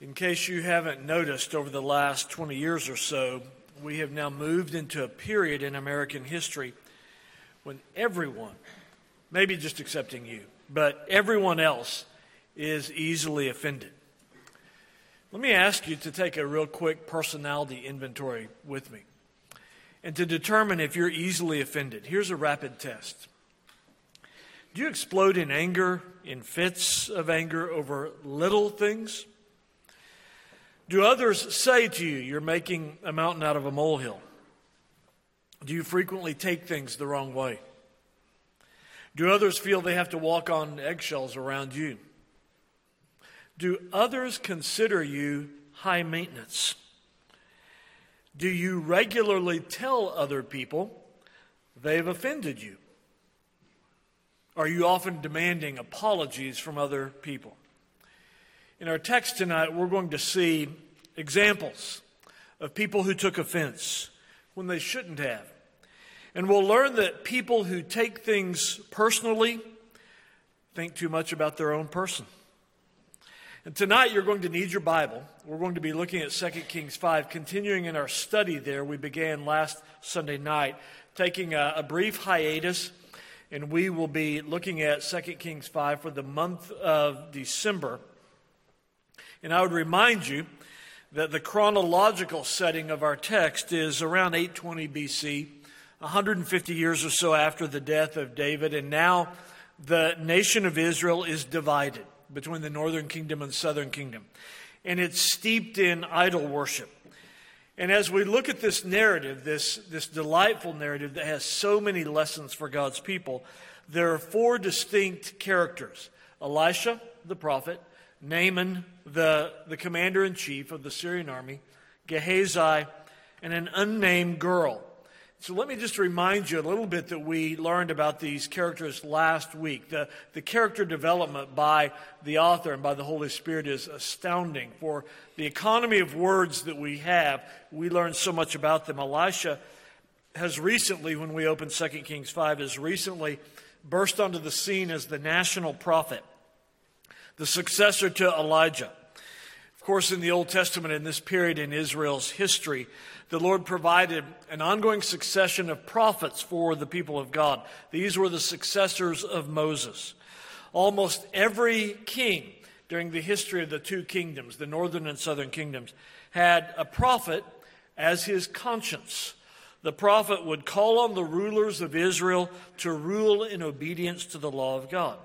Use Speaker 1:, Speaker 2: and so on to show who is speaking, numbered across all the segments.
Speaker 1: In case you haven't noticed, over the last 20 years or so, we have now moved into a period in American history when everyone, maybe just accepting you, but everyone else is easily offended. Let me ask you to take a real quick personality inventory with me and to determine if you're easily offended. Here's a rapid test. Do you explode in anger, in fits of anger over little things? Do others say to you, you're making a mountain out of a molehill? Do you frequently take things the wrong way? Do others feel they have to walk on eggshells around you? Do others consider you high maintenance? Do you regularly tell other people they've offended you? Are you often demanding apologies from other people? In our text tonight, we're going to see examples of people who took offense when they shouldn't have. And we'll learn that people who take things personally think too much about their own person. And tonight you're going to need your Bible. We're going to be looking at 2 Kings 5, continuing in our study there. We began last Sunday night, taking a, a brief hiatus, and we will be looking at 2 Kings 5 for the month of December. And I would remind you that the chronological setting of our text is around 820 BC, 150 years or so after the death of David, and now the nation of Israel is divided between the northern kingdom and southern kingdom. And it's steeped in idol worship. And as we look at this narrative, this, this delightful narrative that has so many lessons for God's people, there are four distinct characters Elisha, the prophet, Naaman, the, the commander in chief of the Syrian army, Gehazi, and an unnamed girl. So let me just remind you a little bit that we learned about these characters last week. The, the character development by the author and by the Holy Spirit is astounding. For the economy of words that we have, we learned so much about them. Elisha has recently, when we opened 2 Kings 5, has recently burst onto the scene as the national prophet the successor to Elijah. Of course, in the Old Testament, in this period in Israel's history, the Lord provided an ongoing succession of prophets for the people of God. These were the successors of Moses. Almost every king during the history of the two kingdoms, the northern and southern kingdoms, had a prophet as his conscience. The prophet would call on the rulers of Israel to rule in obedience to the law of God.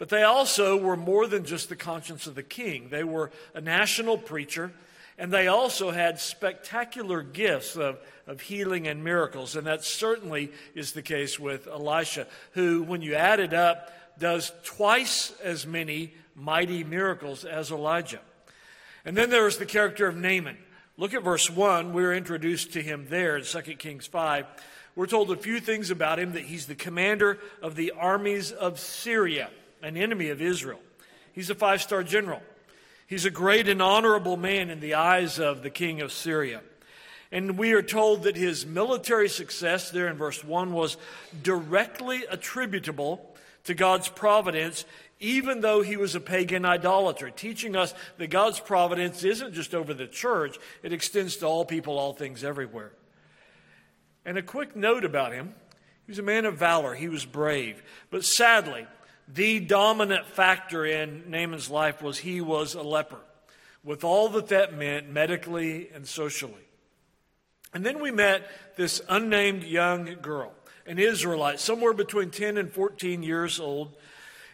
Speaker 1: But they also were more than just the conscience of the king. They were a national preacher, and they also had spectacular gifts of, of healing and miracles. And that certainly is the case with Elisha, who, when you add it up, does twice as many mighty miracles as Elijah. And then there is the character of Naaman. Look at verse 1. We're introduced to him there in 2 Kings 5. We're told a few things about him that he's the commander of the armies of Syria an enemy of Israel. He's a five star general. He's a great and honorable man in the eyes of the king of Syria. And we are told that his military success, there in verse 1, was directly attributable to God's providence, even though he was a pagan idolater, teaching us that God's providence isn't just over the church, it extends to all people, all things, everywhere. And a quick note about him he was a man of valor, he was brave. But sadly, the dominant factor in Naaman's life was he was a leper, with all that that meant medically and socially. And then we met this unnamed young girl, an Israelite, somewhere between 10 and 14 years old.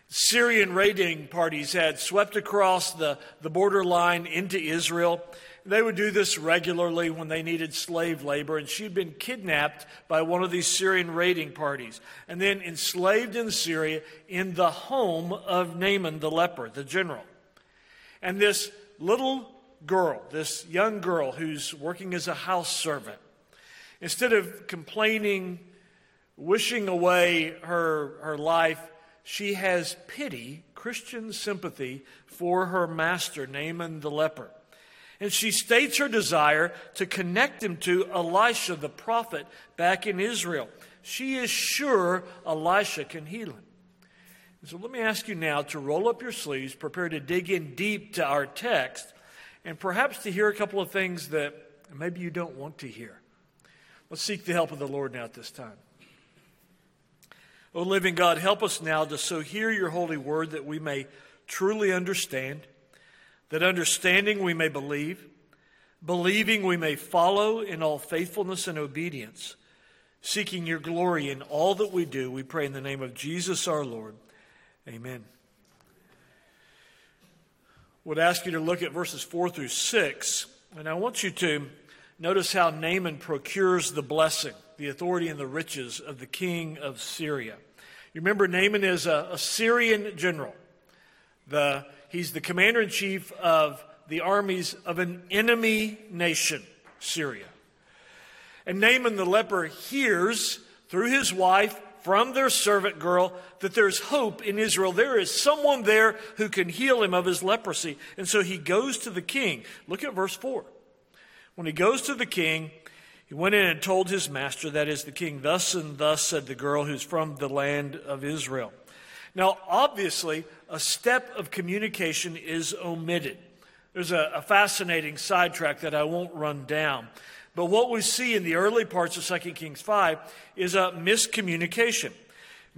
Speaker 1: Syrian raiding parties had swept across the, the borderline into Israel they would do this regularly when they needed slave labor, and she'd been kidnapped by one of these Syrian raiding parties and then enslaved in Syria in the home of Naaman the leper, the general. And this little girl, this young girl who's working as a house servant, instead of complaining, wishing away her, her life, she has pity, Christian sympathy for her master, Naaman the leper. And she states her desire to connect him to Elisha, the prophet, back in Israel. She is sure Elisha can heal him. So let me ask you now to roll up your sleeves, prepare to dig in deep to our text, and perhaps to hear a couple of things that maybe you don't want to hear. Let's seek the help of the Lord now at this time. O living God, help us now to so hear your holy word that we may truly understand, that understanding we may believe, believing we may follow in all faithfulness and obedience, seeking your glory in all that we do. We pray in the name of Jesus our Lord. Amen. Would ask you to look at verses 4 through 6, and I want you to notice how Naaman procures the blessing, the authority, and the riches of the king of Syria. You remember, Naaman is a, a Syrian general. The, he's the commander in chief of the armies of an enemy nation, Syria. And Naaman the leper hears through his wife from their servant girl that there's hope in Israel. There is someone there who can heal him of his leprosy. And so he goes to the king. Look at verse 4. When he goes to the king, he went in and told his master, that is the king, thus and thus said the girl who's from the land of Israel. Now, obviously, a step of communication is omitted. There's a, a, fascinating sidetrack that I won't run down. But what we see in the early parts of 2 Kings 5 is a miscommunication.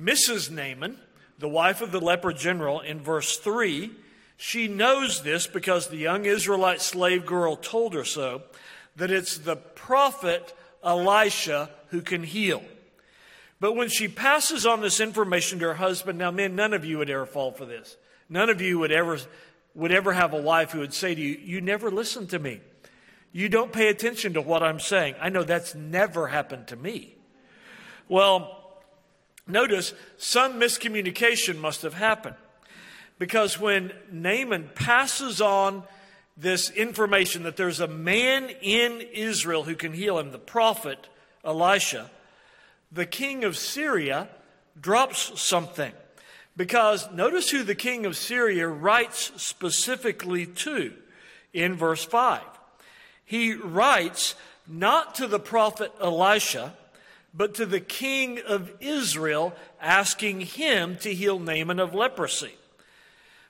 Speaker 1: Mrs. Naaman, the wife of the leper general, in verse 3, she knows this because the young Israelite slave girl told her so that it's the prophet Elisha who can heal. But when she passes on this information to her husband, now, men, none of you would ever fall for this. None of you would ever, would ever have a wife who would say to you, You never listen to me. You don't pay attention to what I'm saying. I know that's never happened to me. Well, notice some miscommunication must have happened. Because when Naaman passes on this information that there's a man in Israel who can heal him, the prophet Elisha, the king of Syria drops something. Because notice who the king of Syria writes specifically to in verse 5. He writes not to the prophet Elisha, but to the king of Israel, asking him to heal Naaman of leprosy.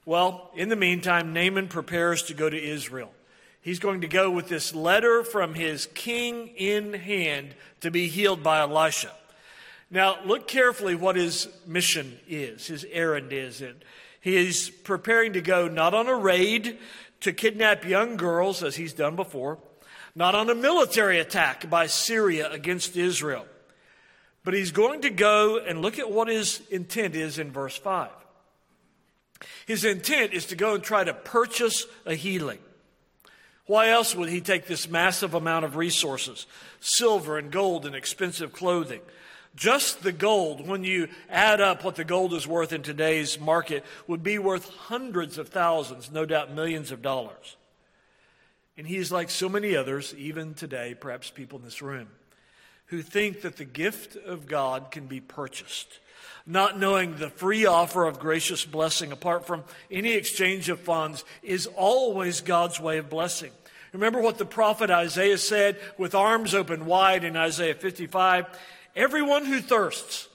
Speaker 1: Well, in the meantime, Naaman prepares to go to Israel. He's going to go with this letter from his king in hand to be healed by Elisha. Now, look carefully what his mission is, his errand is. He is preparing to go not on a raid to kidnap young girls, as he's done before, not on a military attack by Syria against Israel, but he's going to go and look at what his intent is in verse 5. His intent is to go and try to purchase a healing. Why else would he take this massive amount of resources? Silver and gold and expensive clothing. Just the gold, when you add up what the gold is worth in today's market, would be worth hundreds of thousands, no doubt millions of dollars. And he's like so many others, even today, perhaps people in this room, who think that the gift of God can be purchased not knowing the free offer of gracious blessing apart from any exchange of funds is always God's way of blessing. Remember what the prophet Isaiah said with arms open wide in Isaiah 55 Everyone who thirsts,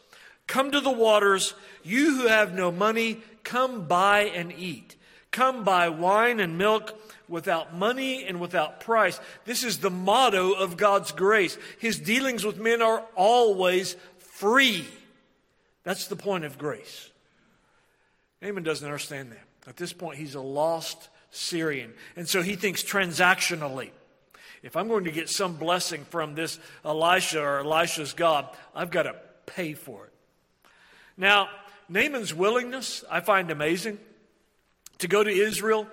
Speaker 1: come to the waters. You who have no money, come buy and eat. Come buy wine and milk without money and without price. This is the motto of God's grace. His dealings with men are always free. That's the point of grace. Naaman doesn't understand that. At this point, he's a lost Syrian. And so he thinks transactionally. If I'm going to get some blessing from this Elisha or Elisha's God, I've got to pay for it. Now, Naaman's willingness, I find amazing. To go to Israel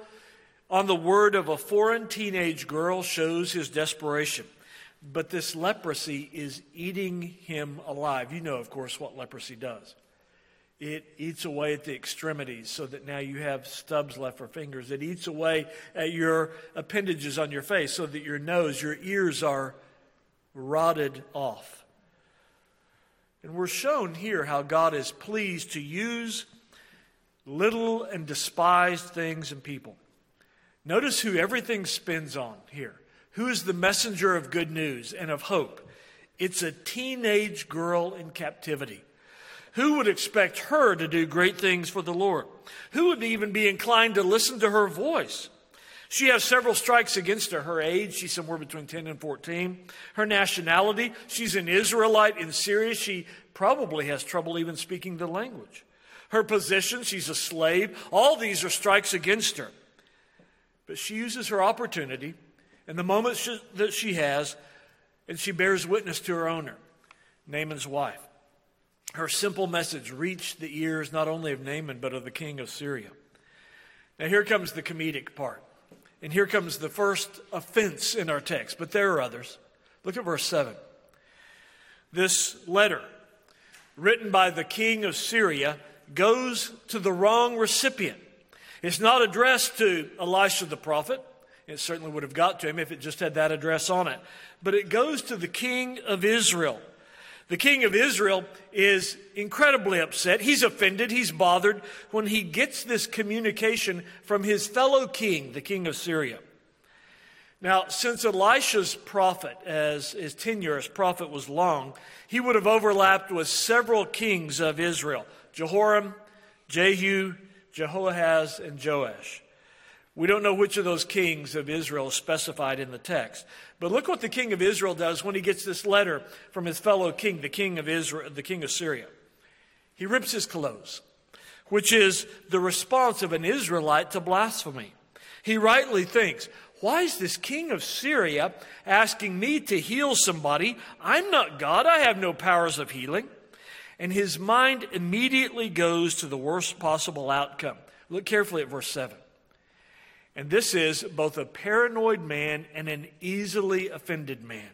Speaker 1: on the word of a foreign teenage girl shows his desperation. But this leprosy is eating him alive. You know, of course, what leprosy does. It eats away at the extremities so that now you have stubs left for fingers. It eats away at your appendages on your face so that your nose, your ears are rotted off. And we're shown here how God is pleased to use little and despised things and people. Notice who everything spins on here who is the messenger of good news and of hope? It's a teenage girl in captivity. Who would expect her to do great things for the Lord? Who would even be inclined to listen to her voice? She has several strikes against her. Her age, she's somewhere between 10 and 14. Her nationality, she's an Israelite in Syria. She probably has trouble even speaking the language. Her position, she's a slave. All these are strikes against her. But she uses her opportunity and the moment she, that she has, and she bears witness to her owner, Naaman's wife. Her simple message reached the ears not only of Naaman, but of the king of Syria. Now, here comes the comedic part. And here comes the first offense in our text, but there are others. Look at verse 7. This letter, written by the king of Syria, goes to the wrong recipient. It's not addressed to Elisha the prophet. It certainly would have got to him if it just had that address on it. But it goes to the king of Israel. The king of Israel is incredibly upset. He's offended. He's bothered when he gets this communication from his fellow king, the king of Syria. Now, since Elisha's prophet, as his tenure as prophet was long, he would have overlapped with several kings of Israel Jehoram, Jehu, Jehoahaz, and Joash. We don't know which of those kings of Israel is specified in the text. But look what the king of Israel does when he gets this letter from his fellow king, the king of Israel, the king of Syria. He rips his clothes, which is the response of an Israelite to blasphemy. He rightly thinks, why is this king of Syria asking me to heal somebody? I'm not God. I have no powers of healing. And his mind immediately goes to the worst possible outcome. Look carefully at verse 7. And this is both a paranoid man and an easily offended man.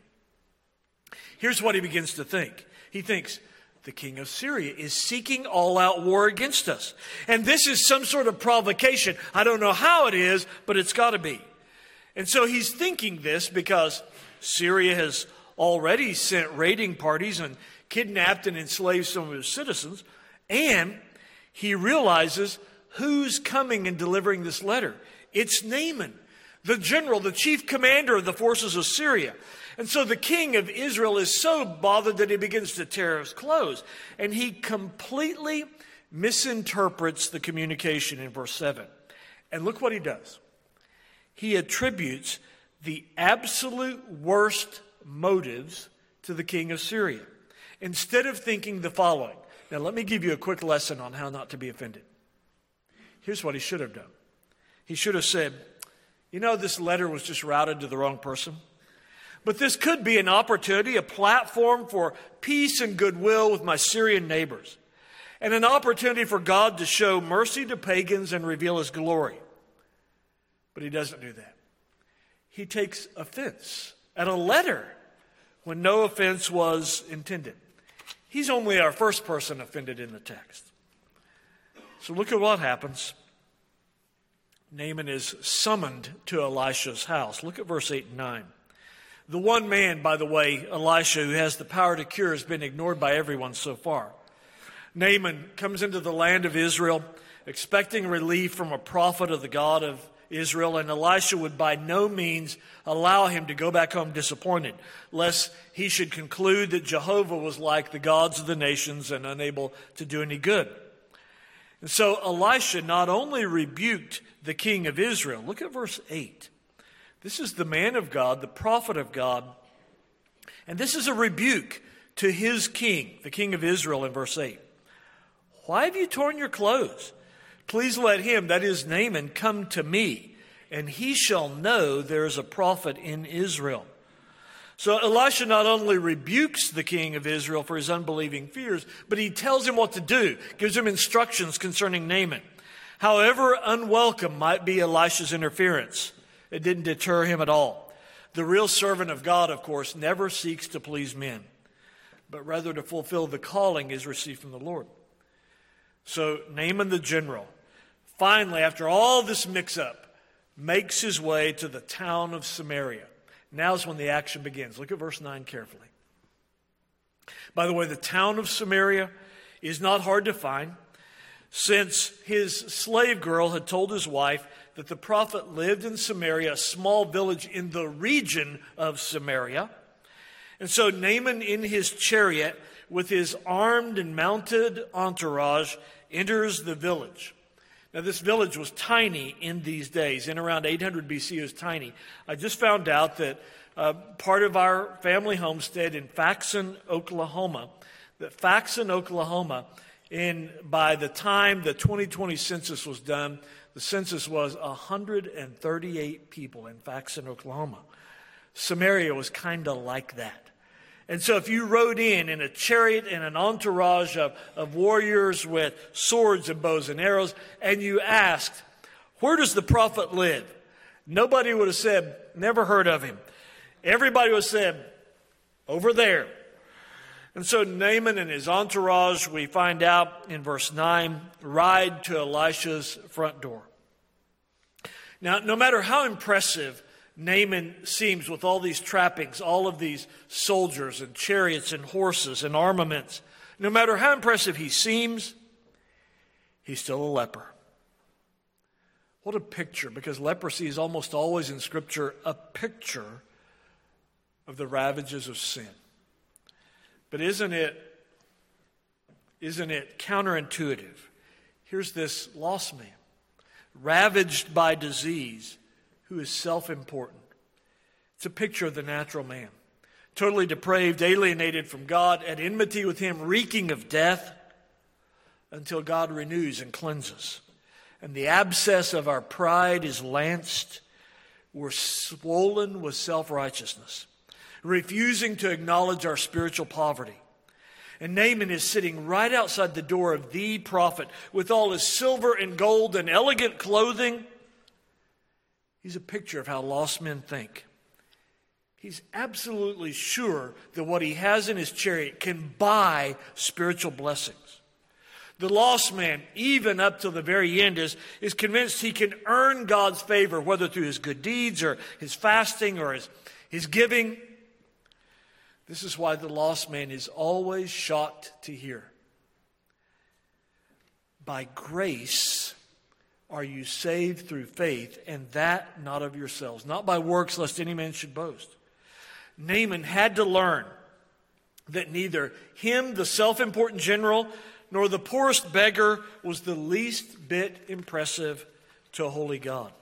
Speaker 1: Here's what he begins to think he thinks, the king of Syria is seeking all out war against us. And this is some sort of provocation. I don't know how it is, but it's got to be. And so he's thinking this because Syria has already sent raiding parties and kidnapped and enslaved some of his citizens. And he realizes who's coming and delivering this letter. It's Naaman, the general, the chief commander of the forces of Syria. And so the king of Israel is so bothered that he begins to tear his clothes. And he completely misinterprets the communication in verse 7. And look what he does. He attributes the absolute worst motives to the king of Syria instead of thinking the following. Now, let me give you a quick lesson on how not to be offended. Here's what he should have done he should have said, You know, this letter was just routed to the wrong person. But this could be an opportunity, a platform for peace and goodwill with my Syrian neighbors, and an opportunity for God to show mercy to pagans and reveal his glory. But he doesn't do that. He takes offense at a letter when no offense was intended. He's only our first person offended in the text. So look at what happens. Naaman is summoned to Elisha's house. Look at verse 8 and 9. The one man, by the way, Elisha, who has the power to cure, has been ignored by everyone so far. Naaman comes into the land of Israel expecting relief from a prophet of the God of Israel, and Elisha would by no means allow him to go back home disappointed, lest he should conclude that Jehovah was like the gods of the nations and unable to do any good. And so Elisha not only rebuked the king of Israel, look at verse 8. This is the man of God, the prophet of God. And this is a rebuke to his king, the king of Israel, in verse 8. Why have you torn your clothes? Please let him, that is Naaman, come to me, and he shall know there is a prophet in Israel. So Elisha not only rebukes the king of Israel for his unbelieving fears, but he tells him what to do, gives him instructions concerning Naaman. However unwelcome might be Elisha's interference, it didn't deter him at all. The real servant of God, of course, never seeks to please men, but rather to fulfill the calling is received from the Lord. So Naaman the general, finally, after all this mix up, makes his way to the town of Samaria. Now's when the action begins. Look at verse 9 carefully. By the way, the town of Samaria is not hard to find since his slave girl had told his wife that the prophet lived in Samaria, a small village in the region of Samaria. And so Naaman, in his chariot, with his armed and mounted entourage, enters the village. Now, this village was tiny in these days. In around 800 BC, it was tiny. I just found out that uh, part of our family homestead in Faxon, Oklahoma, that Faxon, Oklahoma, in by the time the 2020 census was done, the census was 138 people in Faxon, Oklahoma. Samaria was kind of like that. And so if you rode in in a chariot and an entourage of, of warriors with swords and bows and arrows, and you asked, Where does the prophet live? Nobody would have said, Never heard of him. Everybody would have said, Over there. And so Naaman and his entourage, we find out in verse 9, ride to Elisha's front door. Now, no matter how impressive Naaman seems with all these trappings, all of these soldiers and chariots and horses and armaments. No matter how impressive he seems, he's still a leper. What a picture, because leprosy is almost always in Scripture a picture of the ravages of sin. But isn't it, isn't it counterintuitive? Here's this lost man, ravaged by disease who is self important. It's a picture of the natural man, totally depraved, alienated from God, at enmity with Him, reeking of death, until God renews and cleanses. And the abscess of our pride is lanced. We're swollen with self righteousness, refusing to acknowledge our spiritual poverty. And Naaman is sitting right outside the door of the prophet with all his silver and gold and elegant clothing He's a picture of how lost men think. He's absolutely sure that what he has in his chariot can buy spiritual blessings. The lost man, even up to the very end, is, is convinced he can earn God's favor, whether through his good deeds or his fasting or his, his giving. This is why the lost man is always shocked to hear. By grace, are you saved through faith, and that not of yourselves, not by works, lest any man should boast. Naaman had to learn that neither him, the self important general, nor the poorest beggar was the least bit impressive to holy God.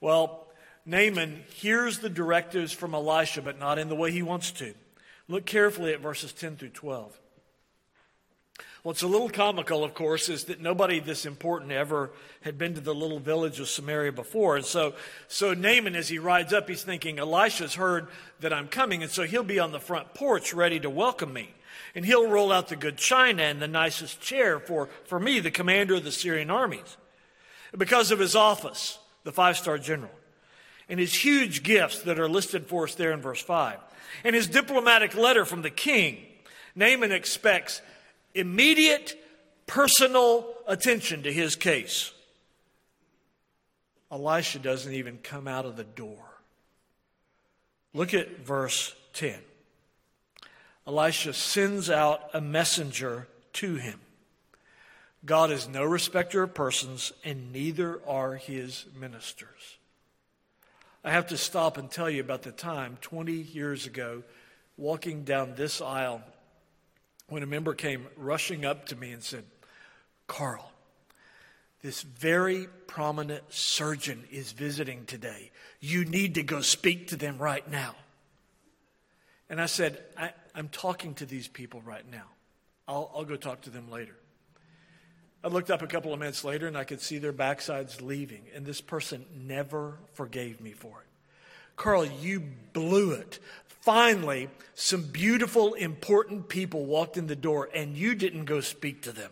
Speaker 1: Well, Naaman hears the directives from Elisha, but not in the way he wants to. Look carefully at verses 10 through 12. What's a little comical, of course, is that nobody this important ever had been to the little village of Samaria before. And so, so Naaman, as he rides up, he's thinking, Elisha's heard that I'm coming, and so he'll be on the front porch ready to welcome me. And he'll roll out the good china and the nicest chair for, for me, the commander of the Syrian armies. Because of his office, the five star general, and his huge gifts that are listed for us there in verse 5, and his diplomatic letter from the king, Naaman expects immediate personal attention to his case. Elisha doesn't even come out of the door. Look at verse 10. Elisha sends out a messenger to him. God is no respecter of persons, and neither are his ministers. I have to stop and tell you about the time 20 years ago, walking down this aisle when a member came rushing up to me and said, Carl, this very prominent surgeon is visiting today. You need to go speak to them right now. And I said, I, am talking to these people right now. I'll, I'll go talk to them later. I looked up a couple of minutes later and I could see their backsides leaving, and this person never forgave me for it. Carl, you blew it. Finally, some beautiful, important people walked in the door, and you didn't go speak to them.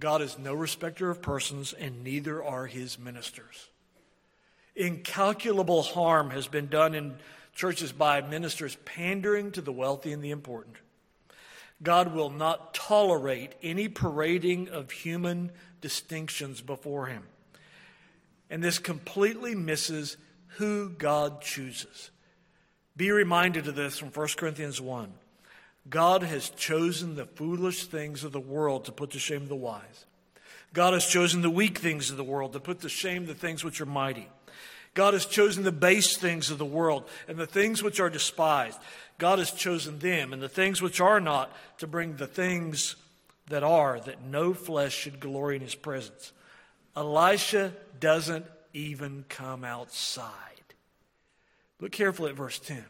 Speaker 1: God is no respecter of persons, and neither are his ministers. Incalculable harm has been done in churches by ministers pandering to the wealthy and the important. God will not tolerate any parading of human distinctions before him. And this completely misses who God chooses. Be reminded of this from 1 Corinthians 1. God has chosen the foolish things of the world to put to shame the wise. God has chosen the weak things of the world to put to shame the things which are mighty. God has chosen the base things of the world and the things which are despised. God has chosen them and the things which are not to bring the things that are that no flesh should glory in his presence. Elisha doesn't even come outside. Look carefully at verse 10.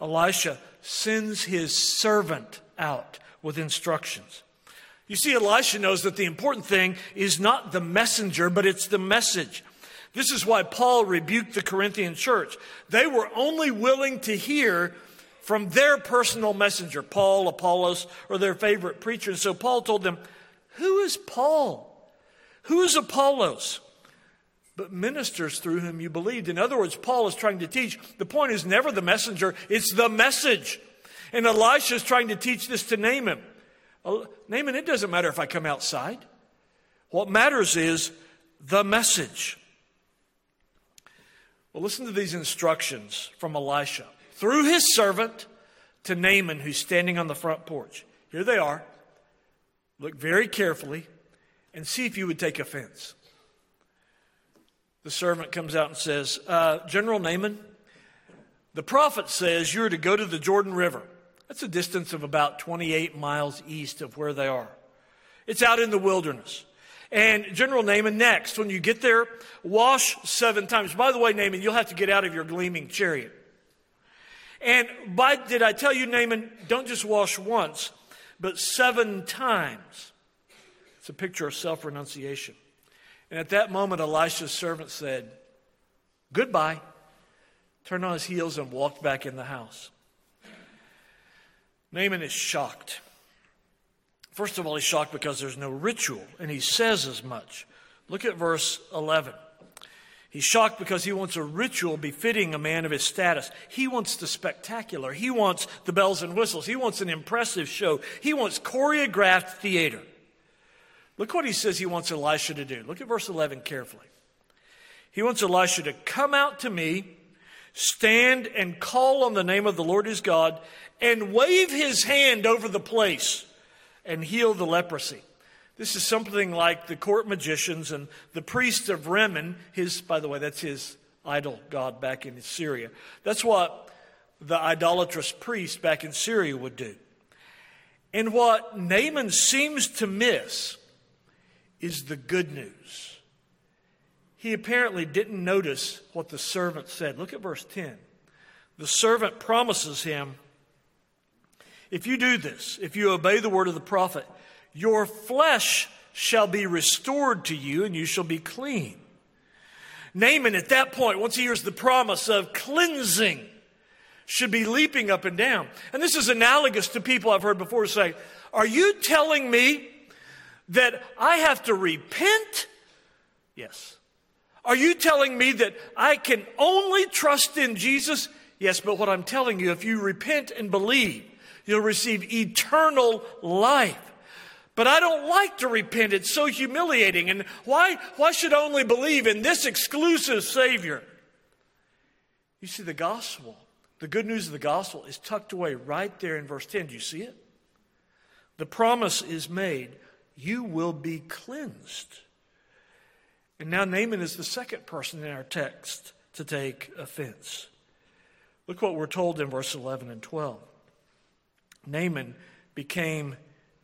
Speaker 1: Elisha sends his servant out with instructions. You see, Elisha knows that the important thing is not the messenger, but it's the message. This is why Paul rebuked the Corinthian church. They were only willing to hear from their personal messenger, Paul, Apollos, or their favorite preacher. And so Paul told them, Who is Paul? Who is Apollos? But ministers through whom you believed. In other words, Paul is trying to teach. The point is never the messenger, it's the message. And Elisha is trying to teach this to Naaman. Naaman, it doesn't matter if I come outside. What matters is the message. Well, listen to these instructions from Elisha through his servant to Naaman, who's standing on the front porch. Here they are. Look very carefully and see if you would take offense. The servant comes out and says, uh, General Naaman, the prophet says you're to go to the Jordan River. That's a distance of about 28 miles east of where they are. It's out in the wilderness. And General Naaman, next, when you get there, wash seven times. By the way, Naaman, you'll have to get out of your gleaming chariot. And by, did I tell you, Naaman, don't just wash once, but seven times. It's a picture of self renunciation. And at that moment, Elisha's servant said, Goodbye, turned on his heels, and walked back in the house. Naaman is shocked. First of all, he's shocked because there's no ritual, and he says as much. Look at verse 11. He's shocked because he wants a ritual befitting a man of his status. He wants the spectacular. He wants the bells and whistles. He wants an impressive show. He wants choreographed theater. Look what he says he wants Elisha to do. Look at verse 11 carefully. He wants Elisha to come out to me, stand and call on the name of the Lord his God, and wave his hand over the place and heal the leprosy. This is something like the court magicians and the priests of Rimmon, his, by the way, that's his idol god back in Syria. That's what the idolatrous priest back in Syria would do. And what Naaman seems to miss is the good news. He apparently didn't notice what the servant said. Look at verse 10. The servant promises him if you do this, if you obey the word of the prophet, your flesh shall be restored to you, and you shall be clean. Naaman, at that point, once he hears the promise of cleansing, should be leaping up and down. And this is analogous to people I've heard before say, Are you telling me that I have to repent? Yes. Are you telling me that I can only trust in Jesus? Yes, but what I'm telling you, if you repent and believe, you'll receive eternal life. But I don't like to repent. It's so humiliating. And why, why should I only believe in this exclusive Savior? You see, the gospel, the good news of the gospel is tucked away right there in verse 10. Do you see it? The promise is made you will be cleansed. And now Naaman is the second person in our text to take offense. Look what we're told in verse 11 and 12. Naaman became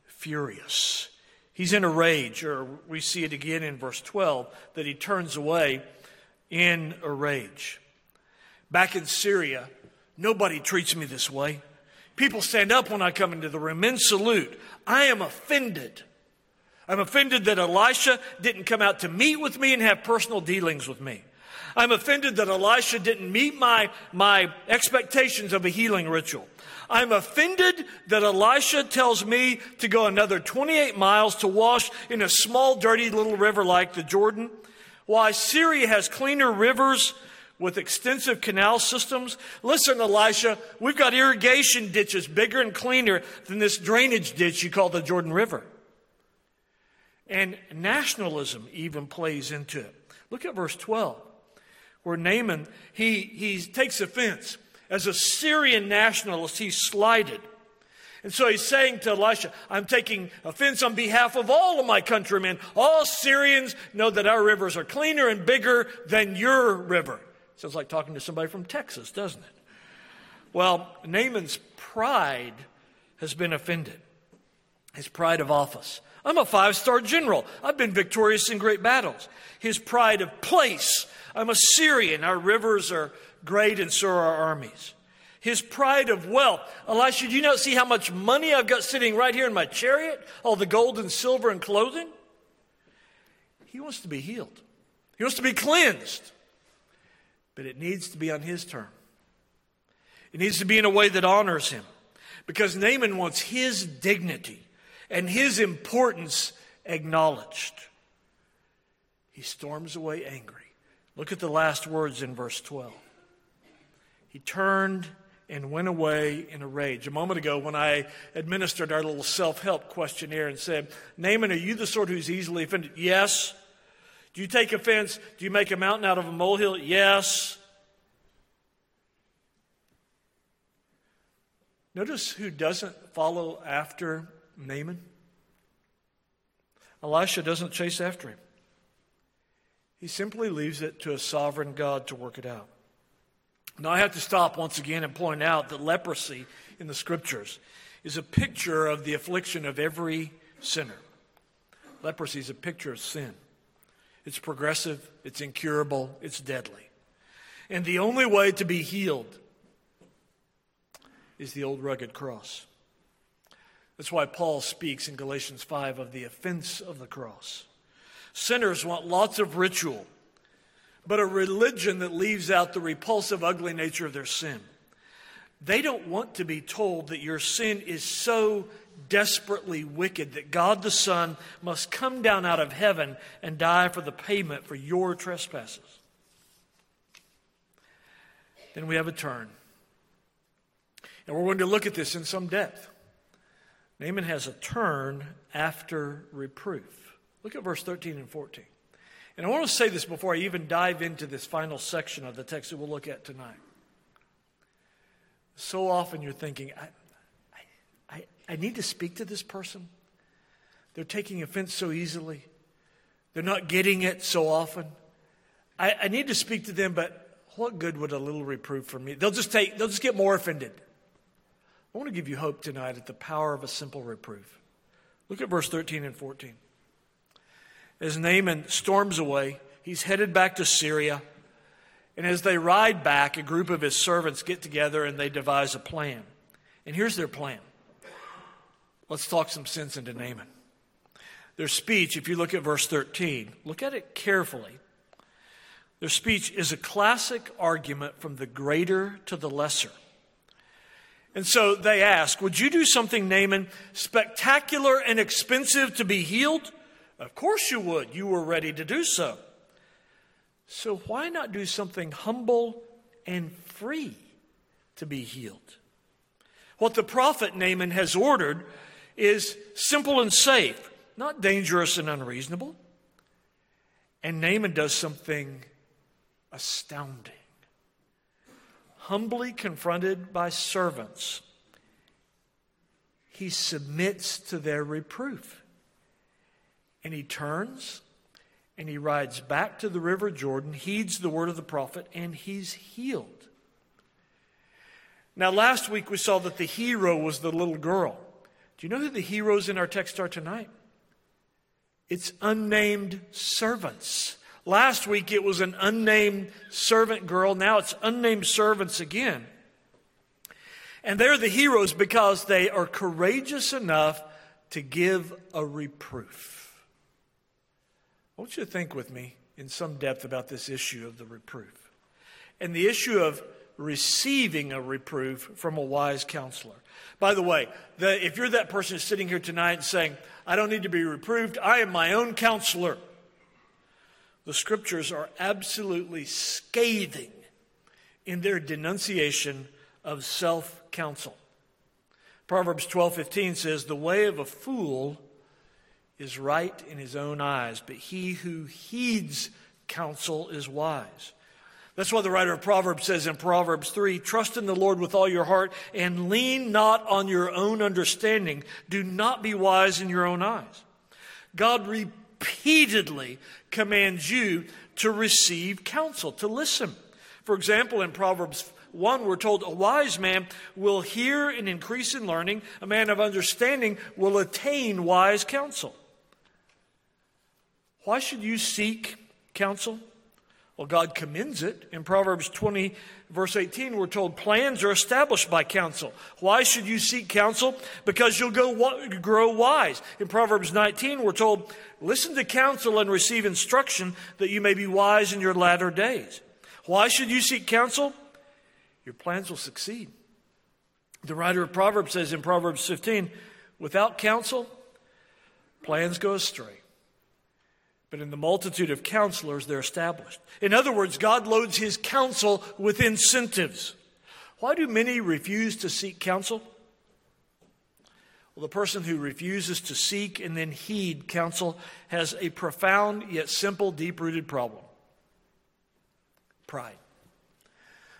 Speaker 1: furious. He's in a rage, or we see it again in verse 12 that he turns away in a rage. Back in Syria, nobody treats me this way. People stand up when I come into the room, men salute. I am offended. I'm offended that Elisha didn't come out to meet with me and have personal dealings with me. I'm offended that Elisha didn't meet my, my expectations of a healing ritual. I'm offended that Elisha tells me to go another 28 miles to wash in a small, dirty little river like the Jordan. Why Syria has cleaner rivers with extensive canal systems. Listen, Elisha, we've got irrigation ditches bigger and cleaner than this drainage ditch you call the Jordan River. And nationalism even plays into it. Look at verse 12, where Naaman, he, he takes offense. As a Syrian nationalist, he's slighted. And so he's saying to Elisha, I'm taking offense on behalf of all of my countrymen. All Syrians know that our rivers are cleaner and bigger than your river. Sounds like talking to somebody from Texas, doesn't it? Well, Naaman's pride has been offended. his pride of office. I'm a five star general. I've been victorious in great battles. His pride of place. I'm a Syrian. Our rivers are great, and so are our armies. His pride of wealth. Elisha, do you not see how much money I've got sitting right here in my chariot? All the gold and silver and clothing? He wants to be healed, he wants to be cleansed. But it needs to be on his term. It needs to be in a way that honors him. Because Naaman wants his dignity and his importance acknowledged. He storms away angry. Look at the last words in verse 12. He turned and went away in a rage. A moment ago, when I administered our little self help questionnaire and said, Naaman, are you the sort who's easily offended? Yes. Do you take offense? Do you make a mountain out of a molehill? Yes. Notice who doesn't follow after Naaman? Elisha doesn't chase after him. He simply leaves it to a sovereign God to work it out. Now, I have to stop once again and point out that leprosy in the scriptures is a picture of the affliction of every sinner. Leprosy is a picture of sin. It's progressive, it's incurable, it's deadly. And the only way to be healed is the old rugged cross. That's why Paul speaks in Galatians 5 of the offense of the cross. Sinners want lots of ritual, but a religion that leaves out the repulsive, ugly nature of their sin. They don't want to be told that your sin is so desperately wicked that God the Son must come down out of heaven and die for the payment for your trespasses. Then we have a turn. And we're going to look at this in some depth. Naaman has a turn after reproof. Look at verse 13 and 14. And I want to say this before I even dive into this final section of the text that we'll look at tonight. So often you're thinking, I, I, I need to speak to this person. They're taking offense so easily, they're not getting it so often. I, I need to speak to them, but what good would a little reproof from me? They'll just take, they'll just get more offended. I want to give you hope tonight at the power of a simple reproof. Look at verse 13 and 14. As Naaman storms away, he's headed back to Syria. And as they ride back, a group of his servants get together and they devise a plan. And here's their plan. Let's talk some sense into Naaman. Their speech, if you look at verse 13, look at it carefully. Their speech is a classic argument from the greater to the lesser. And so they ask, Would you do something, Naaman, spectacular and expensive to be healed? Of course you would. You were ready to do so. So why not do something humble and free to be healed? What the prophet Naaman has ordered is simple and safe, not dangerous and unreasonable. And Naaman does something astounding humbly confronted by servants, he submits to their reproof. And he turns and he rides back to the river Jordan, heeds the word of the prophet, and he's healed. Now, last week we saw that the hero was the little girl. Do you know who the heroes in our text are tonight? It's unnamed servants. Last week it was an unnamed servant girl. Now it's unnamed servants again. And they're the heroes because they are courageous enough to give a reproof. I want you to think with me in some depth about this issue of the reproof and the issue of receiving a reproof from a wise counselor. By the way, the, if you're that person sitting here tonight and saying, I don't need to be reproved, I am my own counselor. The scriptures are absolutely scathing in their denunciation of self counsel. Proverbs 12:15 says the way of a fool is right in his own eyes, but he who heeds counsel is wise. That's why the writer of Proverbs says in Proverbs 3 Trust in the Lord with all your heart and lean not on your own understanding. Do not be wise in your own eyes. God repeatedly commands you to receive counsel, to listen. For example, in Proverbs 1, we're told, A wise man will hear and increase in learning, a man of understanding will attain wise counsel. Why should you seek counsel? Well, God commends it. In Proverbs 20, verse 18, we're told plans are established by counsel. Why should you seek counsel? Because you'll go, grow wise. In Proverbs 19, we're told, listen to counsel and receive instruction that you may be wise in your latter days. Why should you seek counsel? Your plans will succeed. The writer of Proverbs says in Proverbs 15, without counsel, plans go astray but in the multitude of counselors, they're established. In other words, God loads his counsel with incentives. Why do many refuse to seek counsel? Well, the person who refuses to seek and then heed counsel has a profound yet simple, deep rooted problem pride.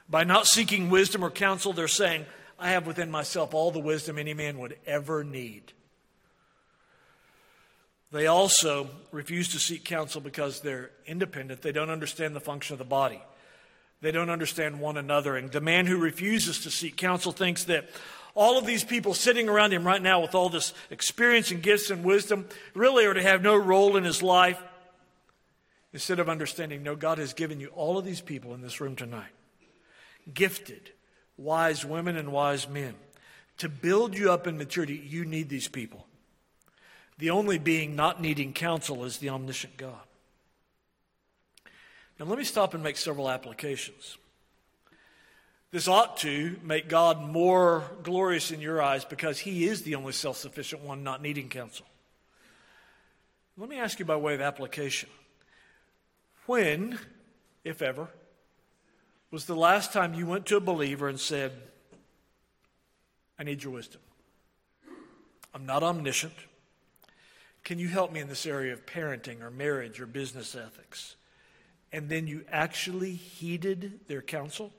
Speaker 1: By not seeking wisdom or counsel, they're saying, I have within myself all the wisdom any man would ever need. They also refuse to seek counsel because they're independent. They don't understand the function of the body. They don't understand one another. And the man who refuses to seek counsel thinks that all of these people sitting around him right now with all this experience and gifts and wisdom really are to have no role in his life. Instead of understanding, no, God has given you all of these people in this room tonight gifted, wise women and wise men. To build you up in maturity, you need these people. The only being not needing counsel is the omniscient God. Now, let me stop and make several applications. This ought to make God more glorious in your eyes because He is the only self sufficient one not needing counsel. Let me ask you by way of application. When, if ever, was the last time you went to a believer and said, I need your wisdom? I'm not omniscient. Can you help me in this area of parenting or marriage or business ethics? And then you actually heeded their counsel?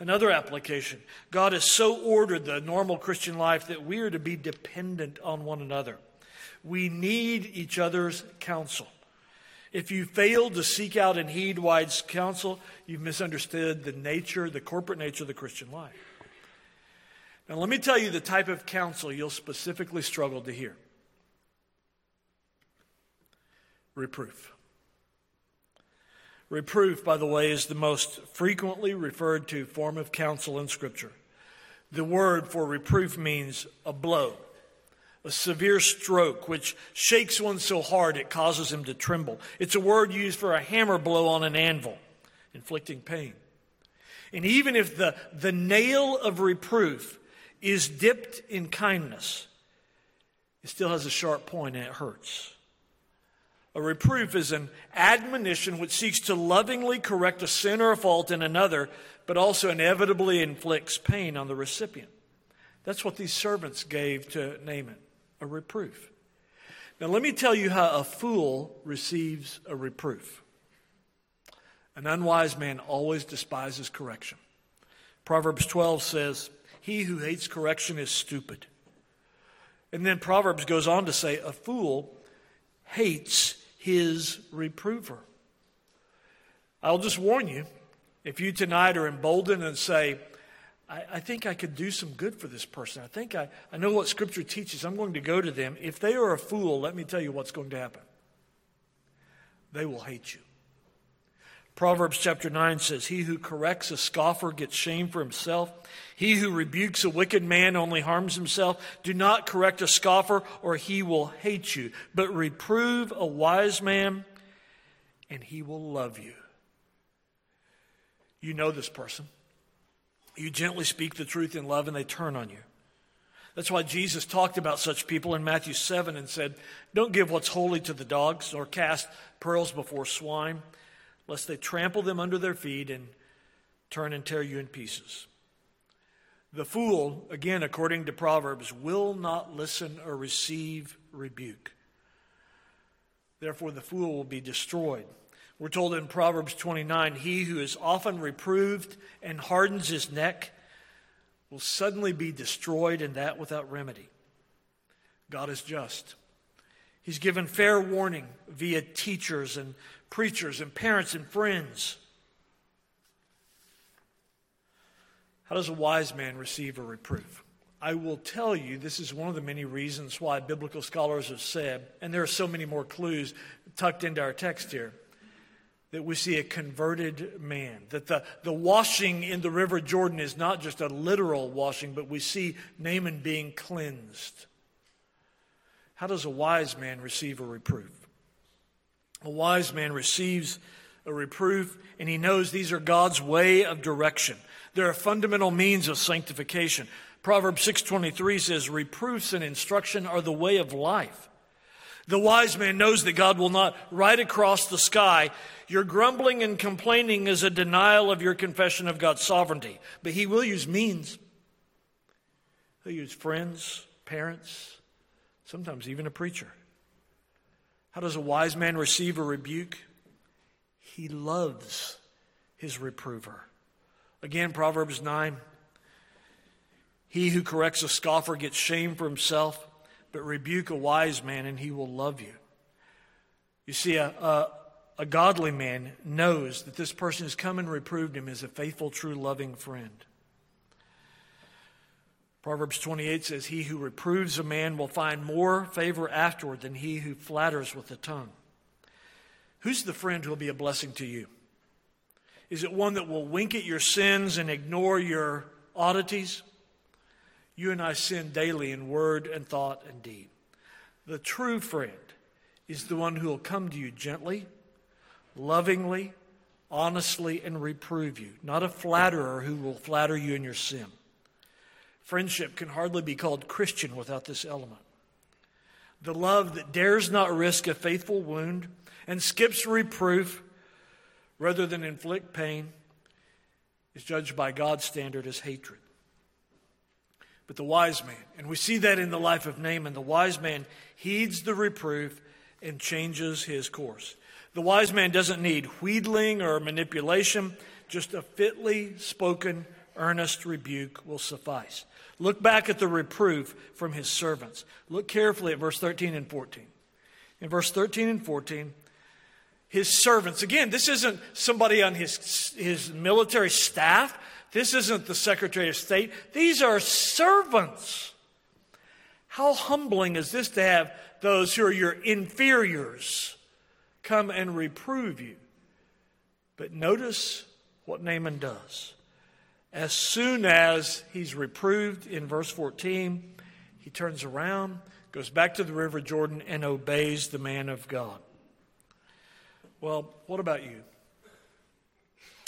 Speaker 1: Another application God has so ordered the normal Christian life that we are to be dependent on one another. We need each other's counsel. If you fail to seek out and heed wise counsel, you've misunderstood the nature, the corporate nature of the Christian life. Now, let me tell you the type of counsel you'll specifically struggle to hear reproof. Reproof, by the way, is the most frequently referred to form of counsel in Scripture. The word for reproof means a blow, a severe stroke which shakes one so hard it causes him to tremble. It's a word used for a hammer blow on an anvil, inflicting pain. And even if the, the nail of reproof is dipped in kindness, it still has a sharp point and it hurts. A reproof is an admonition which seeks to lovingly correct a sin or a fault in another, but also inevitably inflicts pain on the recipient. That's what these servants gave to Naaman a reproof. Now, let me tell you how a fool receives a reproof. An unwise man always despises correction. Proverbs 12 says, he who hates correction is stupid. And then Proverbs goes on to say, A fool hates his reprover. I'll just warn you if you tonight are emboldened and say, I, I, think I could do some good for this person. I think I, I know what Scripture teaches. I'm going to go to them. If they are a fool, let me tell you what's going to happen. They will hate you. Proverbs chapter 9 says, He who corrects a scoffer gets shame for himself. He who rebukes a wicked man only harms himself. Do not correct a scoffer, or he will hate you. But reprove a wise man, and he will love you. You know this person. You gently speak the truth in love, and they turn on you. That's why Jesus talked about such people in Matthew 7 and said, Don't give what's holy to the dogs, nor cast pearls before swine lest they trample them under their feet and turn and tear you in pieces. The fool, again, according to Proverbs, will not listen or receive rebuke. Therefore, the fool will be destroyed. We're told in Proverbs 29 He who is often reproved and hardens his neck will suddenly be destroyed, and that without remedy. God is just. He's given fair warning via teachers and preachers and parents and friends. How does a wise man receive a reproof? I will tell you, this is one of the many reasons why biblical scholars have said, and there are so many more clues tucked into our text here, that we see a converted man. That the, the washing in the River Jordan is not just a literal washing, but we see Naaman being cleansed. How does a wise man receive a reproof? A wise man receives a reproof, and he knows these are God's way of direction. They're a fundamental means of sanctification. Proverbs 6:23 says reproofs and instruction are the way of life. The wise man knows that God will not write across the sky, your grumbling and complaining is a denial of your confession of God's sovereignty, but he will use means. He'll use friends, parents, sometimes even a preacher. How does a wise man receive a rebuke? He loves his reprover. Again, Proverbs 9 He who corrects a scoffer gets shame for himself, but rebuke a wise man and he will love you. You see, a, a, a godly man knows that this person has come and reproved him as a faithful, true, loving friend. Proverbs 28 says, He who reproves a man will find more favor afterward than he who flatters with the tongue. Who's the friend who will be a blessing to you? Is it one that will wink at your sins and ignore your oddities? You and I sin daily in word and thought and deed. The true friend is the one who will come to you gently, lovingly, honestly, and reprove you, not a flatterer who will flatter you in your sin. Friendship can hardly be called Christian without this element. The love that dares not risk a faithful wound and skips reproof rather than inflict pain is judged by God's standard as hatred. But the wise man, and we see that in the life of Naaman, the wise man heeds the reproof and changes his course. The wise man doesn't need wheedling or manipulation, just a fitly spoken, earnest rebuke will suffice. Look back at the reproof from his servants. Look carefully at verse 13 and 14. In verse 13 and 14, his servants. Again, this isn't somebody on his, his military staff. This isn't the Secretary of State. These are servants. How humbling is this to have those who are your inferiors come and reprove you? But notice what Naaman does. As soon as he's reproved in verse 14, he turns around, goes back to the river Jordan, and obeys the man of God. Well, what about you?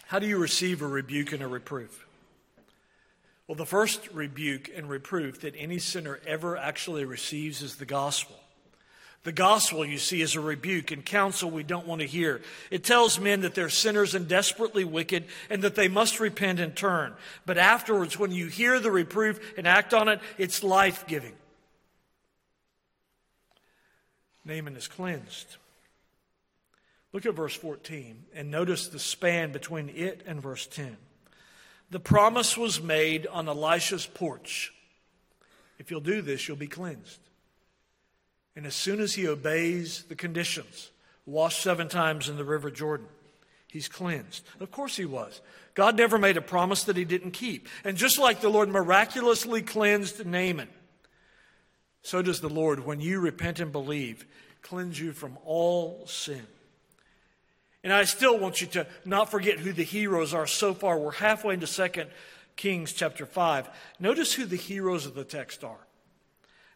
Speaker 1: How do you receive a rebuke and a reproof? Well, the first rebuke and reproof that any sinner ever actually receives is the gospel. The gospel, you see, is a rebuke and counsel we don't want to hear. It tells men that they're sinners and desperately wicked and that they must repent and turn. But afterwards, when you hear the reproof and act on it, it's life giving. Naaman is cleansed. Look at verse 14 and notice the span between it and verse 10. The promise was made on Elisha's porch. If you'll do this, you'll be cleansed. And as soon as he obeys the conditions, washed seven times in the river Jordan, he's cleansed. Of course he was. God never made a promise that he didn't keep. And just like the Lord miraculously cleansed Naaman, so does the Lord, when you repent and believe, cleanse you from all sin. And I still want you to not forget who the heroes are so far. We're halfway into 2 Kings chapter 5. Notice who the heroes of the text are.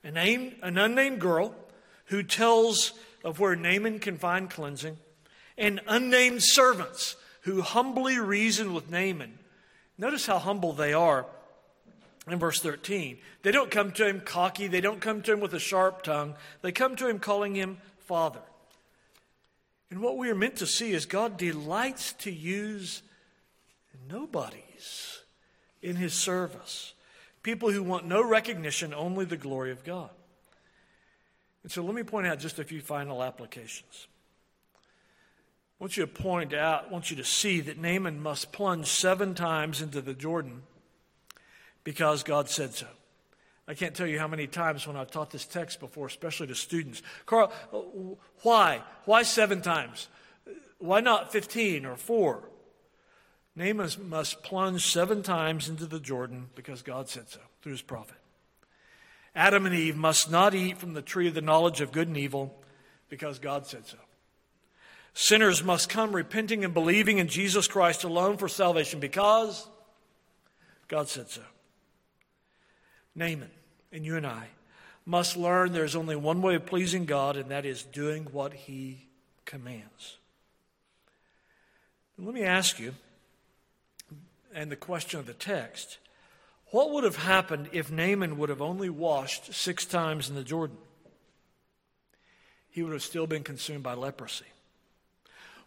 Speaker 1: A name, an unnamed girl who tells of where Naaman can find cleansing, and unnamed servants who humbly reason with Naaman. Notice how humble they are in verse 13. They don't come to him cocky, they don't come to him with a sharp tongue, they come to him calling him Father. And what we are meant to see is God delights to use nobodies in his service. People who want no recognition, only the glory of God. And so let me point out just a few final applications. I want you to point out, I want you to see that Naaman must plunge seven times into the Jordan because God said so. I can't tell you how many times when I've taught this text before, especially to students. Carl, why? Why seven times? Why not 15 or four? Naaman must plunge seven times into the Jordan because God said so through his prophet. Adam and Eve must not eat from the tree of the knowledge of good and evil because God said so. Sinners must come repenting and believing in Jesus Christ alone for salvation because God said so. Naaman and you and I must learn there's only one way of pleasing God, and that is doing what he commands. let me ask you, and the question of the text what would have happened if Naaman would have only washed six times in the Jordan? He would have still been consumed by leprosy.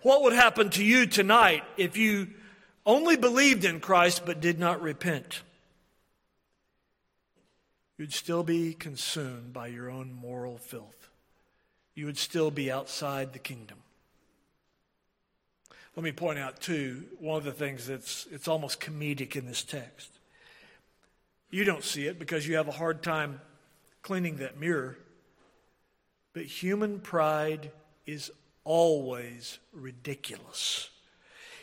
Speaker 1: What would happen to you tonight if you only believed in Christ but did not repent? You'd still be consumed by your own moral filth. You would still be outside the kingdom. Let me point out, too, one of the things that's it's almost comedic in this text. You don't see it because you have a hard time cleaning that mirror. But human pride is always ridiculous.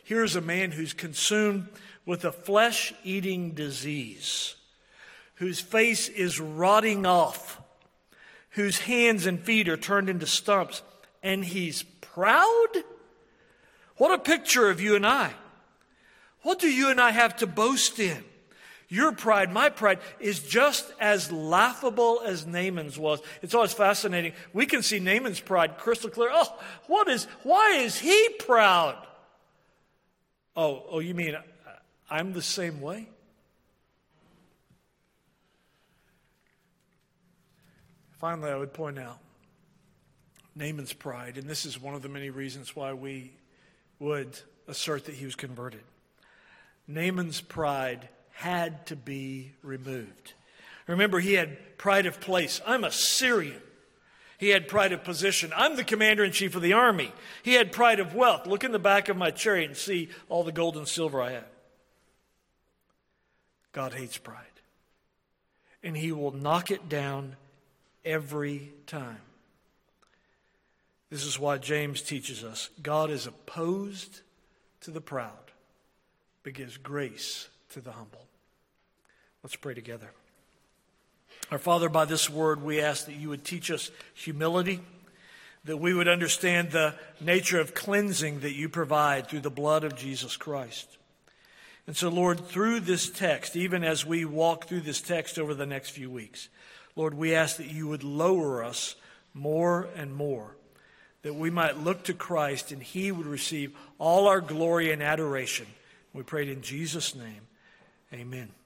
Speaker 1: Here's a man who's consumed with a flesh eating disease, whose face is rotting off, whose hands and feet are turned into stumps, and he's proud? What a picture of you and I. What do you and I have to boast in? Your pride, my pride, is just as laughable as Naaman's was. It's always fascinating. We can see Naaman's pride crystal clear. Oh, what is, why is he proud? Oh, oh, you mean I'm the same way? Finally, I would point out Naaman's pride, and this is one of the many reasons why we would assert that he was converted. Naaman's pride had to be removed. Remember, he had pride of place. I'm a Syrian. He had pride of position. I'm the commander in chief of the army. He had pride of wealth. Look in the back of my chariot and see all the gold and silver I have. God hates pride. And he will knock it down every time. This is why James teaches us God is opposed to the proud, but gives grace to the humble. Let's pray together. Our Father, by this word, we ask that you would teach us humility, that we would understand the nature of cleansing that you provide through the blood of Jesus Christ. And so, Lord, through this text, even as we walk through this text over the next few weeks, Lord, we ask that you would lower us more and more, that we might look to Christ and he would receive all our glory and adoration. We prayed in Jesus' name. Amen.